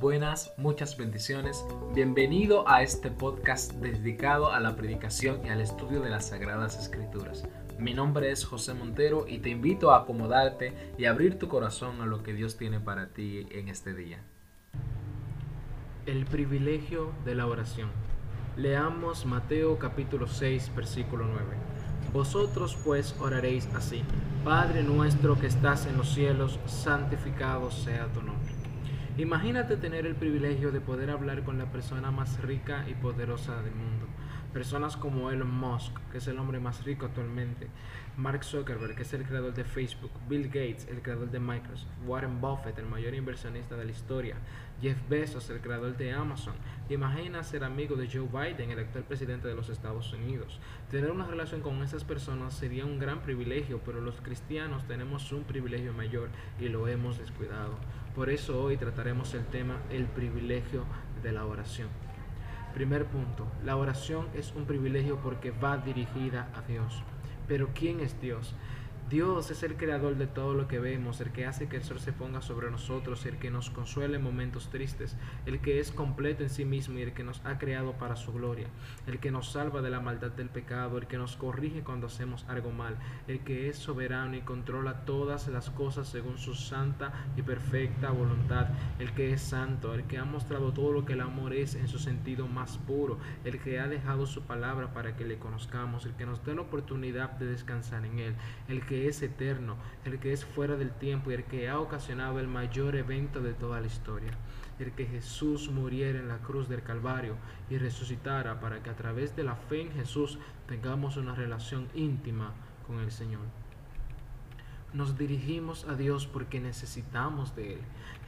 buenas, muchas bendiciones. Bienvenido a este podcast dedicado a la predicación y al estudio de las Sagradas Escrituras. Mi nombre es José Montero y te invito a acomodarte y abrir tu corazón a lo que Dios tiene para ti en este día. El privilegio de la oración. Leamos Mateo capítulo 6, versículo 9. Vosotros pues oraréis así, Padre nuestro que estás en los cielos, santificado sea tu nombre. Imagínate tener el privilegio de poder hablar con la persona más rica y poderosa del mundo. Personas como Elon Musk, que es el hombre más rico actualmente, Mark Zuckerberg, que es el creador de Facebook, Bill Gates, el creador de Microsoft, Warren Buffett, el mayor inversionista de la historia, Jeff Bezos, el creador de Amazon. Imagina ser amigo de Joe Biden, el actual presidente de los Estados Unidos. Tener una relación con esas personas sería un gran privilegio, pero los cristianos tenemos un privilegio mayor y lo hemos descuidado. Por eso hoy trataremos el tema el privilegio de la oración. Primer punto, la oración es un privilegio porque va dirigida a Dios. Pero ¿quién es Dios? Dios es el creador de todo lo que vemos, el que hace que el sol se ponga sobre nosotros, el que nos consuela en momentos tristes, el que es completo en sí mismo y el que nos ha creado para su gloria, el que nos salva de la maldad del pecado, el que nos corrige cuando hacemos algo mal, el que es soberano y controla todas las cosas según su santa y perfecta voluntad, el que es santo, el que ha mostrado todo lo que el amor es en su sentido más puro, el que ha dejado su palabra para que le conozcamos, el que nos da la oportunidad de descansar en él, el que es eterno, el que es fuera del tiempo y el que ha ocasionado el mayor evento de toda la historia, el que Jesús muriera en la cruz del Calvario y resucitara para que a través de la fe en Jesús tengamos una relación íntima con el Señor. Nos dirigimos a Dios porque necesitamos de Él.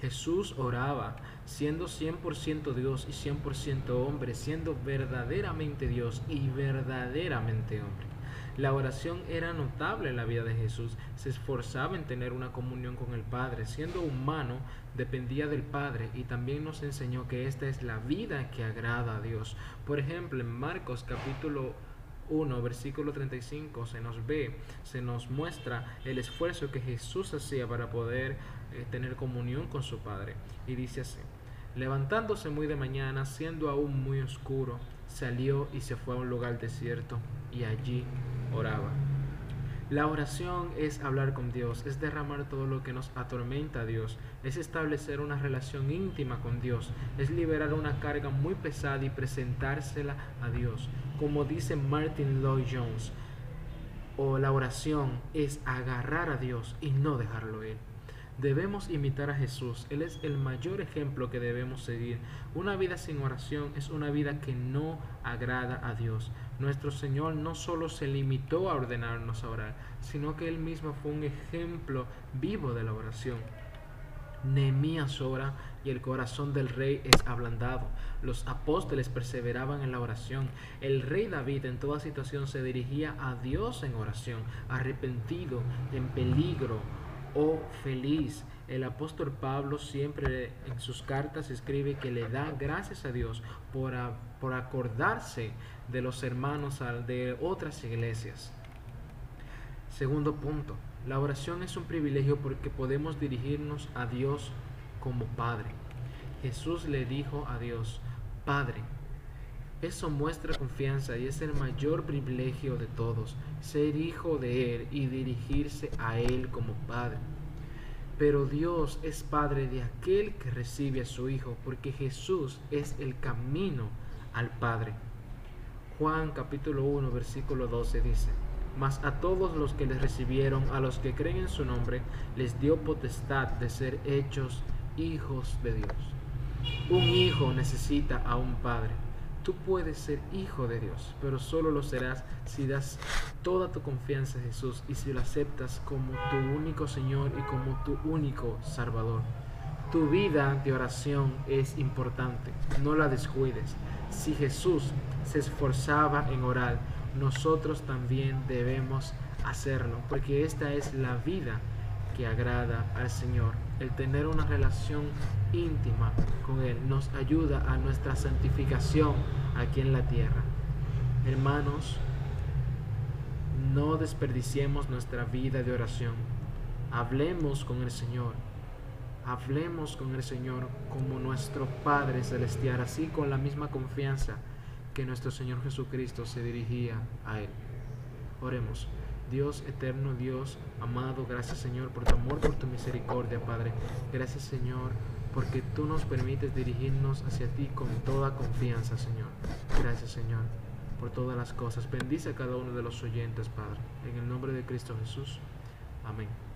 Jesús oraba siendo 100% Dios y 100% hombre, siendo verdaderamente Dios y verdaderamente hombre. La oración era notable en la vida de Jesús. Se esforzaba en tener una comunión con el Padre. Siendo humano, dependía del Padre y también nos enseñó que esta es la vida que agrada a Dios. Por ejemplo, en Marcos capítulo 1, versículo 35, se nos ve, se nos muestra el esfuerzo que Jesús hacía para poder eh, tener comunión con su Padre. Y dice así, levantándose muy de mañana, siendo aún muy oscuro, salió y se fue a un lugar desierto y allí oraba. La oración es hablar con Dios, es derramar todo lo que nos atormenta a Dios, es establecer una relación íntima con Dios, es liberar una carga muy pesada y presentársela a Dios. Como dice Martin Lloyd Jones, o la oración es agarrar a Dios y no dejarlo ir. Debemos imitar a Jesús. Él es el mayor ejemplo que debemos seguir. Una vida sin oración es una vida que no agrada a Dios. Nuestro Señor no solo se limitó a ordenarnos a orar, sino que Él mismo fue un ejemplo vivo de la oración. Nehemías ora y el corazón del rey es ablandado. Los apóstoles perseveraban en la oración. El rey David en toda situación se dirigía a Dios en oración, arrepentido, en peligro, oh feliz. El apóstol Pablo siempre en sus cartas escribe que le da gracias a Dios por, por acordarse de los hermanos de otras iglesias. Segundo punto, la oración es un privilegio porque podemos dirigirnos a Dios como Padre. Jesús le dijo a Dios, Padre, eso muestra confianza y es el mayor privilegio de todos, ser hijo de Él y dirigirse a Él como Padre. Pero Dios es Padre de aquel que recibe a su Hijo, porque Jesús es el camino al Padre. Juan capítulo 1 versículo 12 dice, Mas a todos los que les recibieron, a los que creen en su nombre, les dio potestad de ser hechos hijos de Dios. Un hijo necesita a un padre. Tú puedes ser hijo de Dios, pero solo lo serás si das toda tu confianza en Jesús y si lo aceptas como tu único Señor y como tu único Salvador. Tu vida de oración es importante, no la descuides. Si Jesús se esforzaba en orar, nosotros también debemos hacerlo, porque esta es la vida que agrada al Señor. El tener una relación íntima con Él nos ayuda a nuestra santificación aquí en la tierra. Hermanos, no desperdiciemos nuestra vida de oración. Hablemos con el Señor. hablemos con el Señor como nuestro Padre Celestial, así con la misma confianza que nuestro Señor Jesucristo se dirigía a Él. Oremos. Dios eterno, Dios amado, gracias Señor por tu amor, por tu misericordia, Padre. Gracias Señor porque tú nos permites dirigirnos hacia ti con toda confianza, Señor. Gracias Señor por todas las cosas. Bendice a cada uno de los oyentes, Padre. En el nombre de Cristo Jesús. Amén.